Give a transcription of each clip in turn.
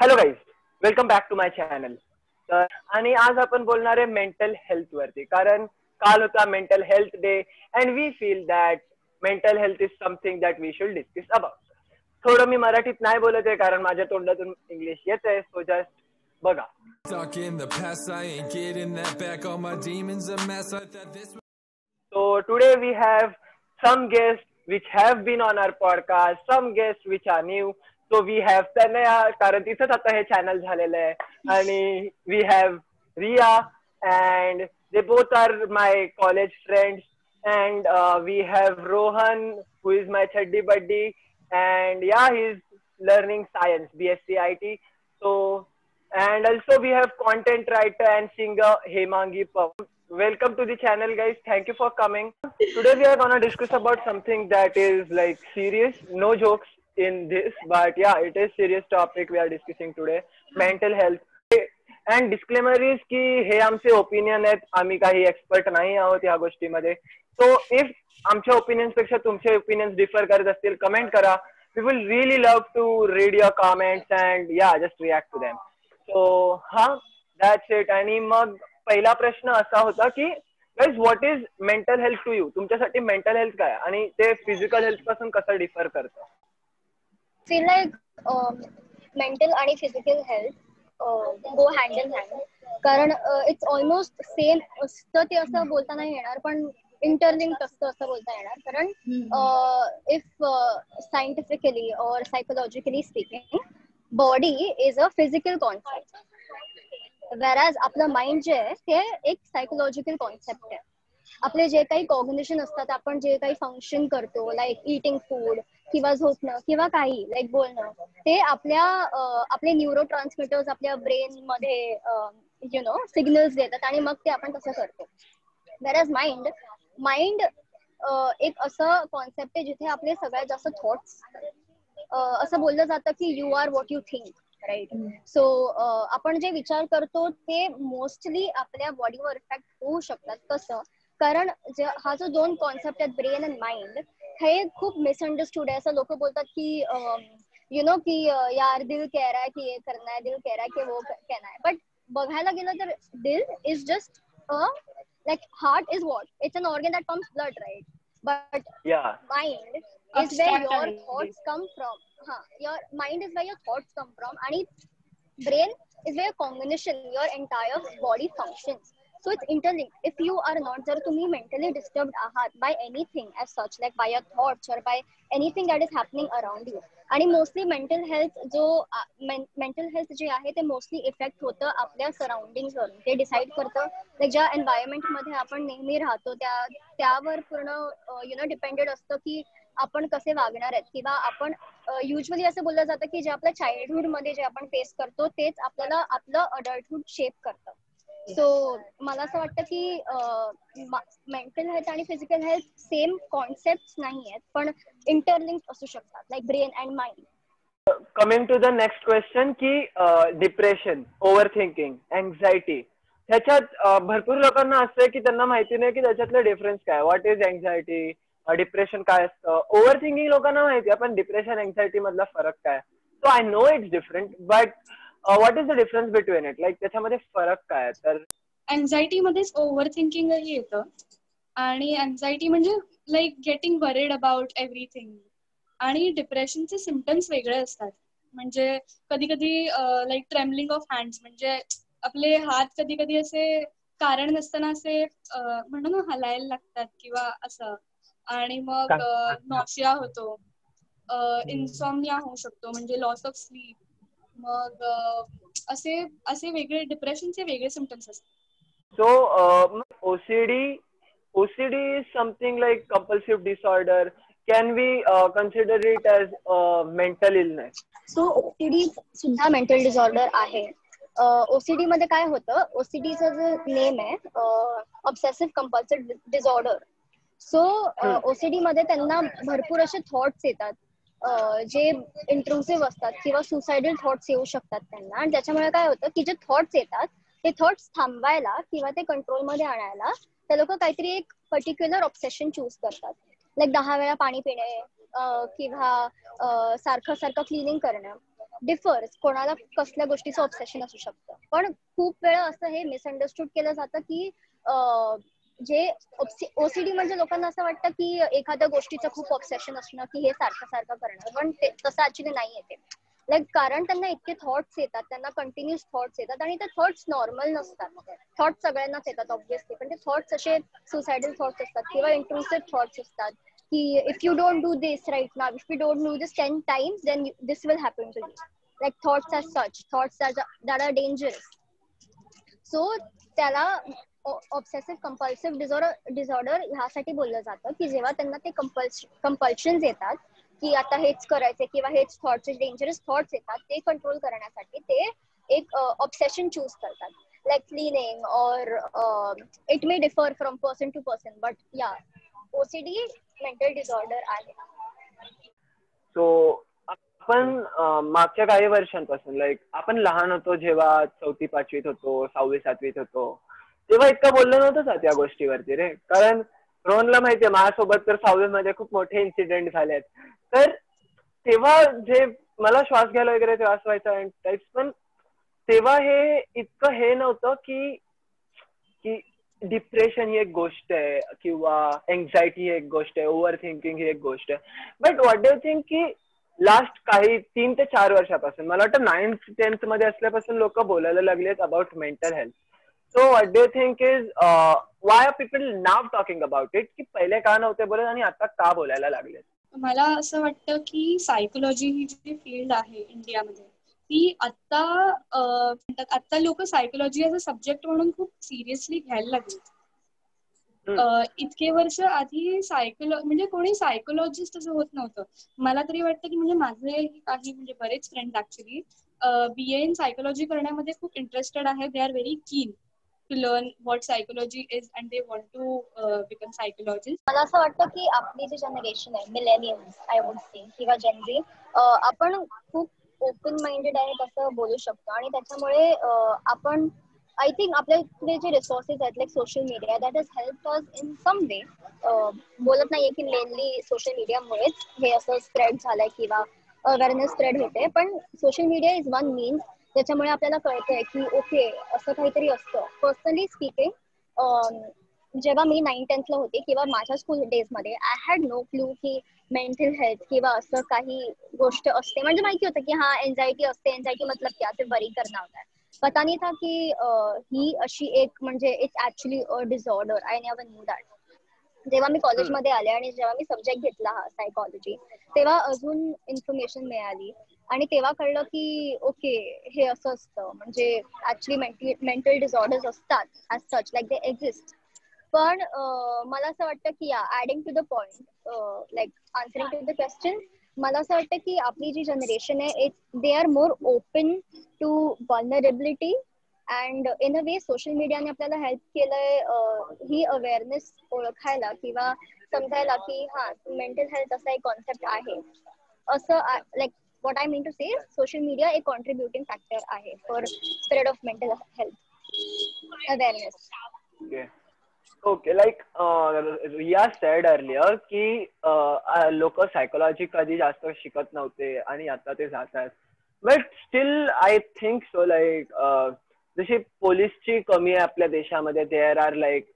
Hello guys welcome back to my channel तर आणि आज आपण बोलणार आहे मेंटल हेल्थ वरती कारण काल होता mental health day and we feel that mental health is something that we should discuss about थोडं मी मराठीत नाही बोलत आहे कारण माझ्या तोंडातून इंग्लिश येत आहे सो जस्ट बघा Stuck in the past, I ain't getting that back. All my demons a mess. I thought this. So today we have some guests which have been on our podcast, some guests which are new. So we have Tanaya, कारण तिथंच आता हे channel झालेलं आहे आणि we have Ria and they both are my college friends and uh, we have Rohan who is my chaddi buddy and yeah he's learning science BSc IT so and also we have content writer and singer Hemangi Pav. Welcome to the channel guys. Thank you for coming. Today we are gonna discuss about something that is like serious, no jokes In this, but yeah, it is serious topic we are discussing today. Mental health. And disclaimer is की हे आमचे opinion आहेत. आम्ही काही expert नाही आहोत या गोष्टीमध्ये. सो इफ आमच्या ओपिनियन्सपेक्षा तुमचे ओपिनियन्स डिफर करत असतील कमेंट करा. We will really love to read your comments and या just react to them so हा दॅट्स इट आणि मग पहिला प्रश्न असा होता की guys what is mental health to you तुमच्यासाठी मेंटल हेल्थ काय? आणि ते फिजिकल हेल्थपासून कसं डिफर करतं? फील लाईक मेंटल आणि physical health go hand in hand कारण इट्स ऑलमोस्ट सेम असतं ते असं बोलता नाही येणार पण इंटरलिंक असतं असं बोलता येणार. कारण इफ सायंटिफिकली और psychologically speaking body is a physical concept whereas आपलं माइंड जे आहे ते एक सायकोलॉजिकल कॉन्सेप्ट आहे. आपले जे काही कॉग्निशन असतात आपण जे काही फंक्शन करतो लाईक इटिंग फूड किंवा झोपणं किंवा काही लाईक बोलणं ते आपल्या आपले न्यूरो ट्रान्समिटर्स आपल्या ब्रेन मध्ये यु नो सिग्नल्स देतात आणि मग ते आपण तसं करतो. वेर माइंड माइंड एक असं कॉन्सेप्ट आहे जिथे आपले सगळ्यात जास्त थॉट्स असं बोललं जातं की you are what you think right so आपण जे विचार करतो ते मोस्टली आपल्या बॉडीवर इफेक्ट होऊ शकतात कसं कारण हा जो दोन कॉन्सेप्ट आहेत ब्रेन अँड माइंड है खूब मिसअंडरस्टूड है। लोग बोलता कि um, यू नो कि uh, यार दिल कह रहा है कि ये करना है दिल कह रहा है कि वो कहना है। बट बघायला गेलं तर दिल is just a like heart is what it's an organ that pumps blood right but mind is where your thoughts come from हाँ your mind is where your thoughts come from and brain is where cognition your entire body functions so it's interlink if you are not जर तुम्ही mentally disturb आहात by anything as such like by your thoughts or by anything that is happening around you आणि mostly mental health जो mental health जे आहे ते mostly effect होतं आपल्या सराउंडिंग वरून. ते डिसाईड करतं लाईक ज्या एन्व्हायरमेंटमध्ये आपण नेहमी राहतो त्या त्यावर पूर्ण यु नो डिपेंडेड असतं की आपण कसे वागणार आहेत. किंवा आपण युजली असं बोललं जातं की जे आपल्या चाइल्डहुडमध्ये जे आपण फेस करतो तेच आपल्याला आपलं अडल्टहुड शेप करतं. सो मला असं वाटतं की मेंटल हेल्थ आणि फिजिकल हेल्थ सेम कॉन्सेप्ट नाही आहेत पण इंटरलिंक असू शकतात like brain and mind coming to the next question की डिप्रेशन ओव्हर थिंकिंग एन्झायटी ह्याच्यात भरपूर लोकांना असं आहे की त्यांना माहिती नाही की त्याच्यातलं डिफरन्स काय. व्हॉट इज एन्झायटी डिप्रेशन काय असतं? ओव्हर थिंकिंग लोकांना माहिती आहे पण डिप्रेशन एन्झायटी मधला फरक काय? So I know it's different but what is the difference between it like त्याच्यामध्ये फरक काय तर एन्झायटी मध्येच ओव्हर थिंकिंगही येतं. आणि एन्झायटी म्हणजे like getting worried about everything आणि डिप्रेशनचे सिमटम्स वेगळे असतात. म्हणजे कधी कधी लाईक ट्रेमलिंग ऑफ हँड्स म्हणजे आपले हात कधी कधी असे कारण नसताना असे म्हणतो ना हलायला लागतात किंवा असं. आणि मग नॉशिया होतो. इन्सॉमनिया होऊ शकतो. म्हणजे लॉस ऑफ स्लीप मग असे असे वेगळे डिप्रेशनचे वेगळे सिमटम्स असतात. So OCD OCD is something like compulsive disorder can we consider it as mental illness so OCD सुद्धा मेंटल डिसऑर्डर आहे. ओसीडी मध्ये काय होतं? ओसीडीचं जे नेम आहे obsessive compulsive disorder so OCD मध्ये त्यांना भरपूर असे थॉट्स येतात. जे इंट्रुसिव्ह असतात किंवा सुसायडल थॉट्स येऊ शकतात त्यांना. आणि त्याच्यामुळे काय होतं की जे थॉट्स येतात ते थॉट्स थांबवायला किंवा ते कंट्रोलमध्ये आणायला ते लोक काहीतरी एक पर्टिक्युलर ऑब्सेशन चूज करतात. लाईक दहा वेळा पाणी पिणे किंवा सारखं सारखं क्लिनिंग करणं. डिफर्स कोणाला कसल्या गोष्टीचं ऑब्सेशन असू शकतं. पण खूप वेळा असं हे मिसअंडरस्टूड केलं जातं की जे ओसीडी म्हणजे लोकांना असं वाटतं की एखाद्या गोष्टीचं खूप ऑब्सेशन असणं की हे सारखं सारखं करणं पण ते तसं ऍक्च्युली नाही येते लाईक कारण त्यांना इतके थॉट्स येतात त्यांना कंटिन्युअस थॉट्स येतात आणि ते थॉट्स नॉर्मल नसतात. थॉट्स सगळ्यांनाच येतात ऑब्व्हियसली पण ते थॉट्स असे सुसायडल थॉट्स असतात किंवा इंट्रुसिव्ह थॉट्स असतात की if you don't do this right now if you don't do this ten times then this will happen to you like thoughts are such thoughts that are dangerous so त्याला obsessive compulsive disorder disorder ह्यासाठी बोललं जातं की जेव्हा त्यांना ते compulsion येतात की आता हेच करायचे किंवा हेच थॉटचे डेंजरस थॉट्स येतात ते कंट्रोल करण्यासाठी ते एक ऑब्सेशन चूज करतात. लाईक क्लिनिंग और it may differ from person to person but या ओसीडी मेंटल डिसऑर्डर आहे. सो आपण मागच्या काही वर्षांपासून लाईक आपण लहान होतो जेव्हा चौथी पाचवीत होतो सहावी सातवीत होतो तेव्हा इतकं बोललं नव्हतं त्या गोष्टीवरती रे. कारण रोहनला माहितीये माझ्यासोबत तर सहावीमध्ये खूप मोठे इन्सिडेंट झालेत. तर तेव्हा जे मला श्वास घ्यायला वगैरे त्रास व्हायचा टाईप्स पण तेव्हा हे इतकं हे नव्हतं की की डिप्रेशन ही एक गोष्ट आहे किंवा एन्झायटी ही एक गोष्ट आहे ओव्हर थिंकिंग ही एक गोष्ट आहे. बट वॉट डू थिंक की लास्ट काही तीन ते चार वर्षापासून मला वाटतं नाईन्थ टेन्थमध्ये असल्यापासून लोक बोलायला लागलेत about mental health so what do think is why are people now talking about it की पहिले का नव्हते बोलत आणि आता का बोलायला लागलेत? मला असं वाटतं की सायकोलॉजी ही जी फील्ड आहे इंडियामध्ये ती आता म्हणतात आता लोक सायकोलॉजी एज अ सब्जेक्ट म्हणून खूप सिरियसली घ्यायला लागले इतके वर्ष आधी सायकोलॉ म्हणजे कोणी सायकोलॉजिस्ट असं होत नव्हतं. मला तरी वाटतं की म्हणजे माझे काही म्हणजे बरेच friend actually B A in psychology करण्यामध्ये खूप इंटरेस्टेड आहे. They are very keen to learn what psychology is and they want to become psychologist मला असं वाटतं की आपली जी जनरेशन आहे मिलेनियम्स आय वुड से किंवा जनजी आपण खूप ओपन माइंडेड आहे असं बोलू शकतो. आणि त्याच्यामुळे आपण आय थिंक आपल्याकडे जे रिसोर्सेस आहेत like social media that is help us in some way बोलत नाहीये की मेनली सोशल मीडियामुळेच हे असं स्प्रेड झालंय किंवा अवेअरनेस स्प्रेड होते पण social media is one means त्याच्यामुळे आपल्याला कळतंय की ओके असं काहीतरी असतं. पर्सनली स्पीकिंग जेव्हा मी नाईन टेन्थला होते किंवा माझ्या स्कूल डेजमध्ये आय हॅड नो क्लू की मेंटल हेल्थ किंवा असं काही गोष्ट असते. म्हणजे माहिती होतं की हा एन्झायटी असते. एन्झायटी मतलब क्या? ते बरी करणार होता पता नाही था की ही अशी एक म्हणजे it's actually a disorder I never knew that जेव्हा मी कॉलेजमध्ये आले आणि जेव्हा मी सब्जेक्ट घेतला हा सायकॉलॉजी तेव्हा अजून इन्फॉर्मेशन मिळाली. आणि तेव्हा कळलं की ओके हे असं असतं. म्हणजे ऍक्च्युली मेंटल डिसऑर्डर्स असतात as such like they exist पण मला असं वाटतं की या adding to the point like answering to the question मला असं वाटतं की आपली जी जनरेशन आहे they are more open to vulnerability and in a way social मीडियाने आपल्याला हेल्प केलंय ही अवेअरनेस ओळखायला किंवा समजायला की हा मेंटल हेल्थ असा एक कॉन्सेप्ट आहे. असं like what I mean to say social media एक कॉन्ट्रीब्युटिंग फॅक्टर आहे for spread of mental health awareness okay like Riya said earlier की लोक सायकोलॉजी कधी जास्त शिकत नव्हते आणि आता ते जात आहेत but still I think so like जशी पोलीसची कमी आहे आपल्या देशामध्ये there are like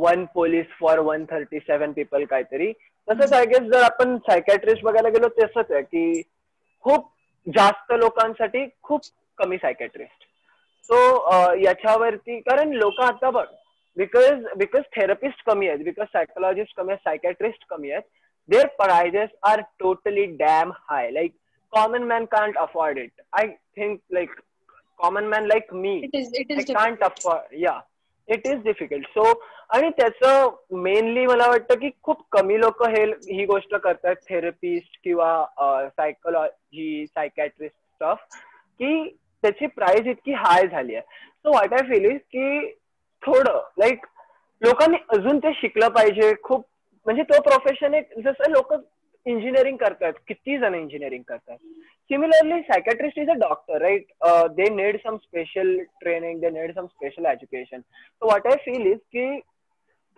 one police for one thirty seven people काहीतरी. तसंच आय गेस जर आपण सायकॅट्रिस्ट बघायला गेलो तसंच आहे की खूप जास्त लोकांसाठी खूप कमी सायकॅट्रिस्ट सो uh, याच्यावरती कारण लोक आता बघ बिकॉज बिकॉज थेरपिस्ट कमी आहेत बिकॉज सायकोलॉजिस्ट कमी आहेत सायकॅट्रिस्ट कमी आहेत their prices are totally damn high like common man can't afford it I think like common man like me can't afford या इट इज डिफिकल्ट सो आणि त्याचं mainly मला वाटतं की खूप कमी लोक हे ही गोष्ट करतात थेरपिस्ट किंवा सायकोलॉजी सायकॅट्रिस्ट स्टफ की त्याची प्राइस इतकी हाय झाली आहे. So what I feel is की थोडं लाईक लोकांनी अजून ते शिकलं पाहिजे खूप म्हणजे तो प्रोफेशन एक जसं लोक इंजिनिअरिंग करतात किती जण इंजिनिअरिंग करतात? Similarly psychiatrist is a doctor right they need some special training they need some special education so what I feel is की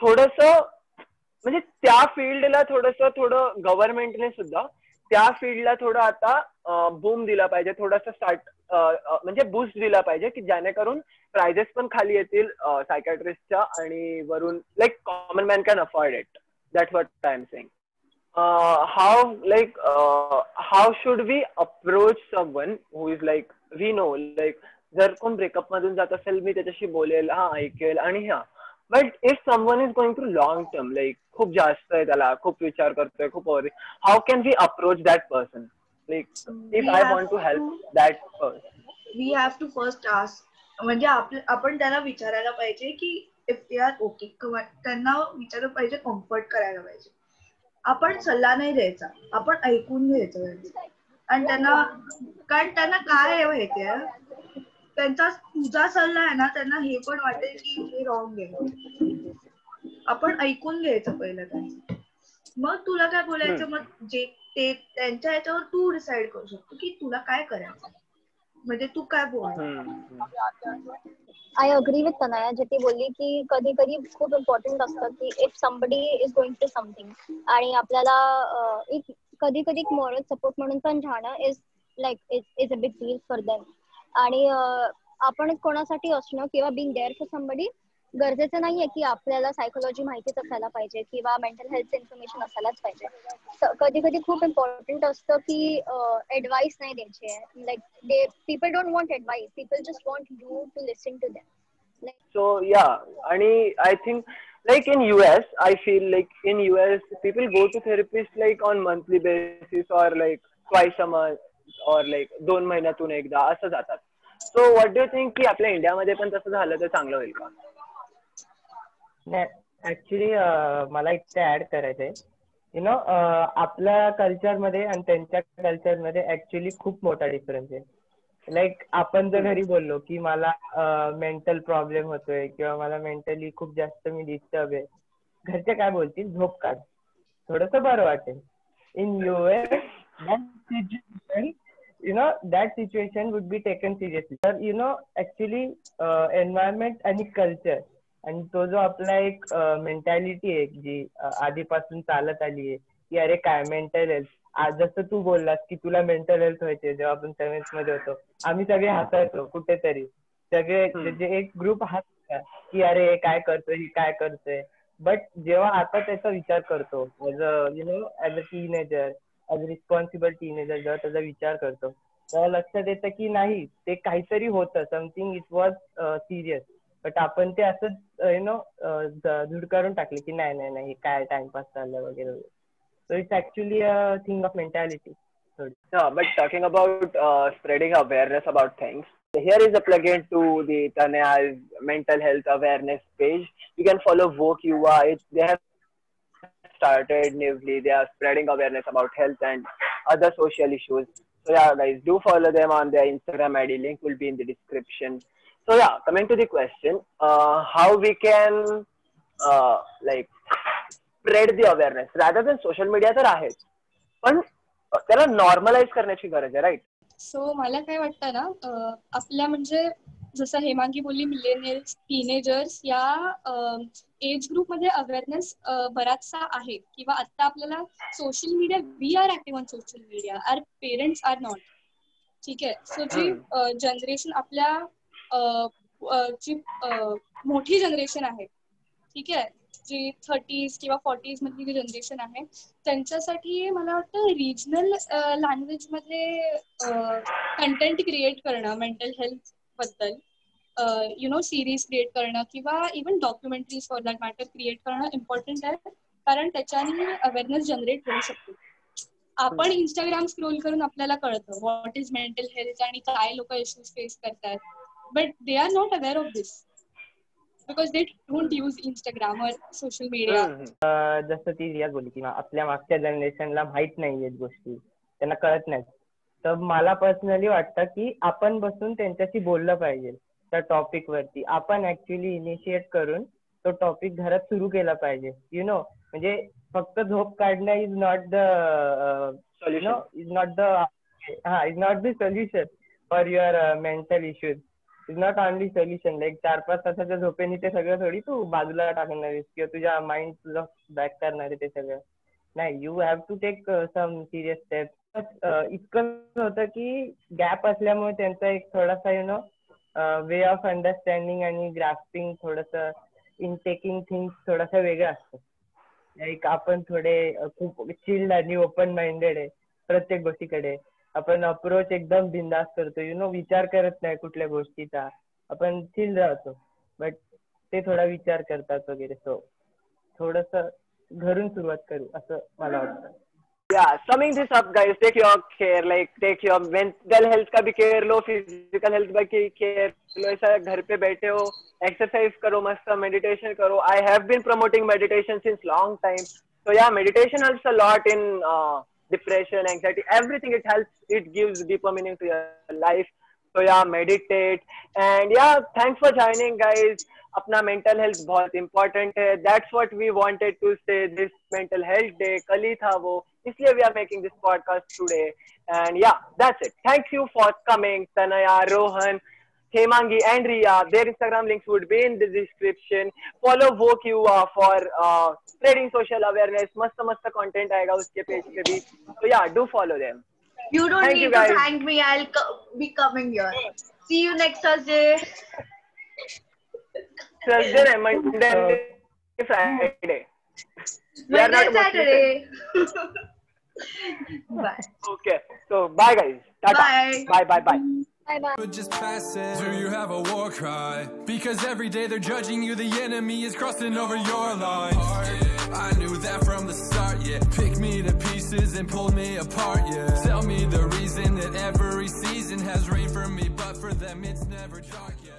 थोडस म्हणजे त्या फील्डला थोडस थोडं गव्हर्नमेंटने सुद्धा त्या फील्डला थोडं आता बूम दिला पाहिजे. थोडासा स्टार्ट म्हणजे बूस्ट दिला पाहिजे की जेणेकरून प्राइजेस पण खाली येतील सायकॅट्रिस्टच्या आणि वरून like common man can afford it that what I am saying how like how should we approach someone who is like we know like जर कोण ब्रेकअप मधून जात असेल मी त्याच्याशी बोलेल हा ऐकेल आणि हा. But if someone is going to long term like खूप जास्त आहे त्याला खूप विचार करतोय खूप how can we approach that person like if I want to help that person we have to first ask म्हणजे आपण त्यांना विचारायला पाहिजे की इफ दे आर ओके त्यांना विचारलं पाहिजे कम्फर्ट करायला पाहिजे. आपण सल्ला नाही द्यायचा. आपण ऐकून घ्यायचं आणि त्यांना कारण त्यांना काय आहे माहितीये त्यांचा तुझा सल्ला आहे ना त्यांना हे पण वाटेल की हे रॉंग आहे. आपण ऐकून घ्यायचं पहिलं त्यांचं. मग तुला काय बोलायचं? मग जे ते त्यांच्या याच्यावर तू डिसाइड करू शकतो की तुला काय करायचं म्हणजे तू काय बोल आय अग्री विथ तनया जे ती बोलली की कधी कधी खूप इम्पॉर्टंट असतं की if somebody is going to something आणि आपल्याला एक कधी कधी मॉरल सपोर्ट म्हणून पण राहणं is like is a big deal for them आणि आपण कोणासाठी असणं किंवा बिंग देअर फॉर समबडी गरजेचं नाहीये की आपल्याला सायकोलॉजी माहितीच असायला पाहिजे किंवा मेंटल हेल्थ इन्फॉर्मेशन असायलाच पाहिजे. कधी कधी खूप इम्पॉर्टंट असतं की ऍडवाइस नाही द्यायची like they people don't want advice people just want you to listen to them so yeah आणि I think like in US, I feel like in US people go to therapists like on monthly basis or like twice a month or like दोन महिन्यातून एकदा असं जातात. So what do think की आपल्या इंडियामध्ये पण तसं झालं तर चांगलं होईल का? ऍक्च्युली मला इथे ऍड करायचंय. यु नो आपल्या कल्चरमध्ये आणि त्यांच्या कल्चरमध्ये ऍक्च्युली खूप मोठा डिफरन्स आहे. लाईक आपण जर घरी बोललो की मला मेंटल प्रॉब्लेम होतोय किंवा मला मेंटली खूप जास्त मी डिस्टर्ब आहे घरचे काय बोलतील? झोप काढ. थोडस बरं वाटेल. In US you know that situation would be taken seriously तर यु नो ऍक्च्युली एन्व्हायरमेंट आणि कल्चर आणि तो जो आपला एक मेंटॅलिटी आहे जी आधीपासून चालत आली आहे की अरे काय मेंटल हेल्थ आज जसं तू बोललास की तुला मेंटल हेल्थ व्हायचे जेव्हा आपण सेव्हन्थमध्ये होतो आम्ही सगळे हसायचो कुठेतरी. सगळे जे एक ग्रुप हसता की अरे काय करतोय ही काय करतोय. बट जेव्हा आता त्याचा विचार करतो as a you know as a teenager as a responsible teenager जेव्हा त्याचा विचार करतो तेव्हा लक्षात येतं की नाही ते काहीतरी होतं something it was serious but आपण ते असंच यु नो धुडकारून टाकले की नाही नाही नाही काय टाइमपास चाललंय वगैरे So it's actually a thing of mentality. Yeah, but talking about uh, spreading awareness about things, here is a plugin to the Tanya's mental health awareness page. You can follow Vogue UA. It, they have started newly. They are spreading awareness about health and other social issues. So yeah, guys, do follow them on their Instagram ID. Link will be in the description. So yeah, coming to the question, uh, how we can uh, like spread the awareness rather than social media तर आहेच. पण त्याला normalise करण्याची गरज आहे right so मला काय वाटतं ना आपल्या म्हणजे जसं हेमांगी बोलली मिलेनियल्स टीनेजर्स या एज ग्रुपमध्ये अवेअरनेस बराचसा आहे. किंवा आता आपल्याला social media we are active on social media are parents are not ठीक आहे? सो जी जनरेशन आपल्या जी मोठी जनरेशन आहे ठीक आहे? जी थर्टीज किंवा फॉर्टीज मधली जी जनरेशन आहे त्यांच्यासाठी मला वाटतं रिजनल लँग्वेजमध्ये कंटेंट क्रिएट करणं मेंटल हेल्थबद्दल यु नो सिरीज क्रिएट करणं किंवा even documentaries for that matter create करणं इम्पॉर्टंट आहे कारण त्याच्याने अवेअरनेस जनरेट होऊ शकते. आपण इंस्टाग्राम स्क्रोल करून आपल्याला कळतं व्हॉट इज मेंटल हेल्थ आणि काय लोक इश्यूज फेस करतात but they are not aware of this because they don't use Instagram or social media जसं ती रिया बोलली की आपल्या मागच्या जनरेशनला माहीत नाही आहेत गोष्टी. त्यांना कळत नाही तर मला पर्सनली वाटतं की आपण बसून त्यांच्याशी बोललं पाहिजे त्या टॉपिक वरती. आपण ऍक्च्युली इनिशिएट करून तो टॉपिक घरात सुरू केला पाहिजे. यु नो म्हणजे फक्त झोप काढणं is not the no is not the हा is not the solution for your mental issues is not only solution like चार पाच तासाच्या झोपेने ते सगळं थोडी तू बाजूला टाकणार आहेस किंवा तुझ्या माइंड तुझं बॅक करणार आहे ते सगळं. नाही you have to take some serious step इतकं होतं की गॅप असल्यामुळे त्यांचा एक थोडासा you know way of understanding आणि ग्राफ्टिंग थोडस इन टेकिंग थिंग्स थोडासा वेगळा असतो. लाईक आपण थोडे uh, खूप चिल्ड आणि ओपन माइंडेड आहे प्रत्येक गोष्टीकडे. आपण अप्रोच एकदम बिंदास करतो यु नो विचार करत नाही कुठल्या गोष्टीचा आपण चिल राहतो बट ते थोडा विचार करतात वगैरे सो थोडस घरून सुरुवात करू असं मला वाटतं yeah summing this up guys take your care like take your mental health का भी केयर लो फिजिकल हेल्थ का केयर लो ऐसा घर पे बैठे हो एक्सरसाइज करो मस्त मेडिटेशन करो I have been promoting meditation since long time so yeah meditation helps a lot in depression, anxiety, everything. It helps. It gives deeper meaning to your life. So yeah, meditate and yeah, thanks for joining, guys. Apna mental health बहुत important है that's what we wanted to say this mental health day कल ही था वो इसलिए we are making this podcast today and yeah that's it thank you for coming Tanaya Rohan Hemangi and Riya. Their Instagram links would be in the description. Follow VoQA for uh, spreading social awareness. मस्त मस्त content आएगा उसके page पे भी. So yeah, do follow them. You don't Thank need you, to thank me. I'll co- be coming here. See you next Thursday. Thursday, नहीं, Monday, Friday. Monday, Saturday. Bye. Okay. So bye guys. Tata. Bye. Bye bye bye. Just pass it. Do you have a war cry? Because every day they're judging you, the enemy is crossing over your lines. I knew that from the start, yeah. Pick me to pieces and pull me apart, yeah. Tell me the reason that every season has rain for me, but for them it's never dark, yeah.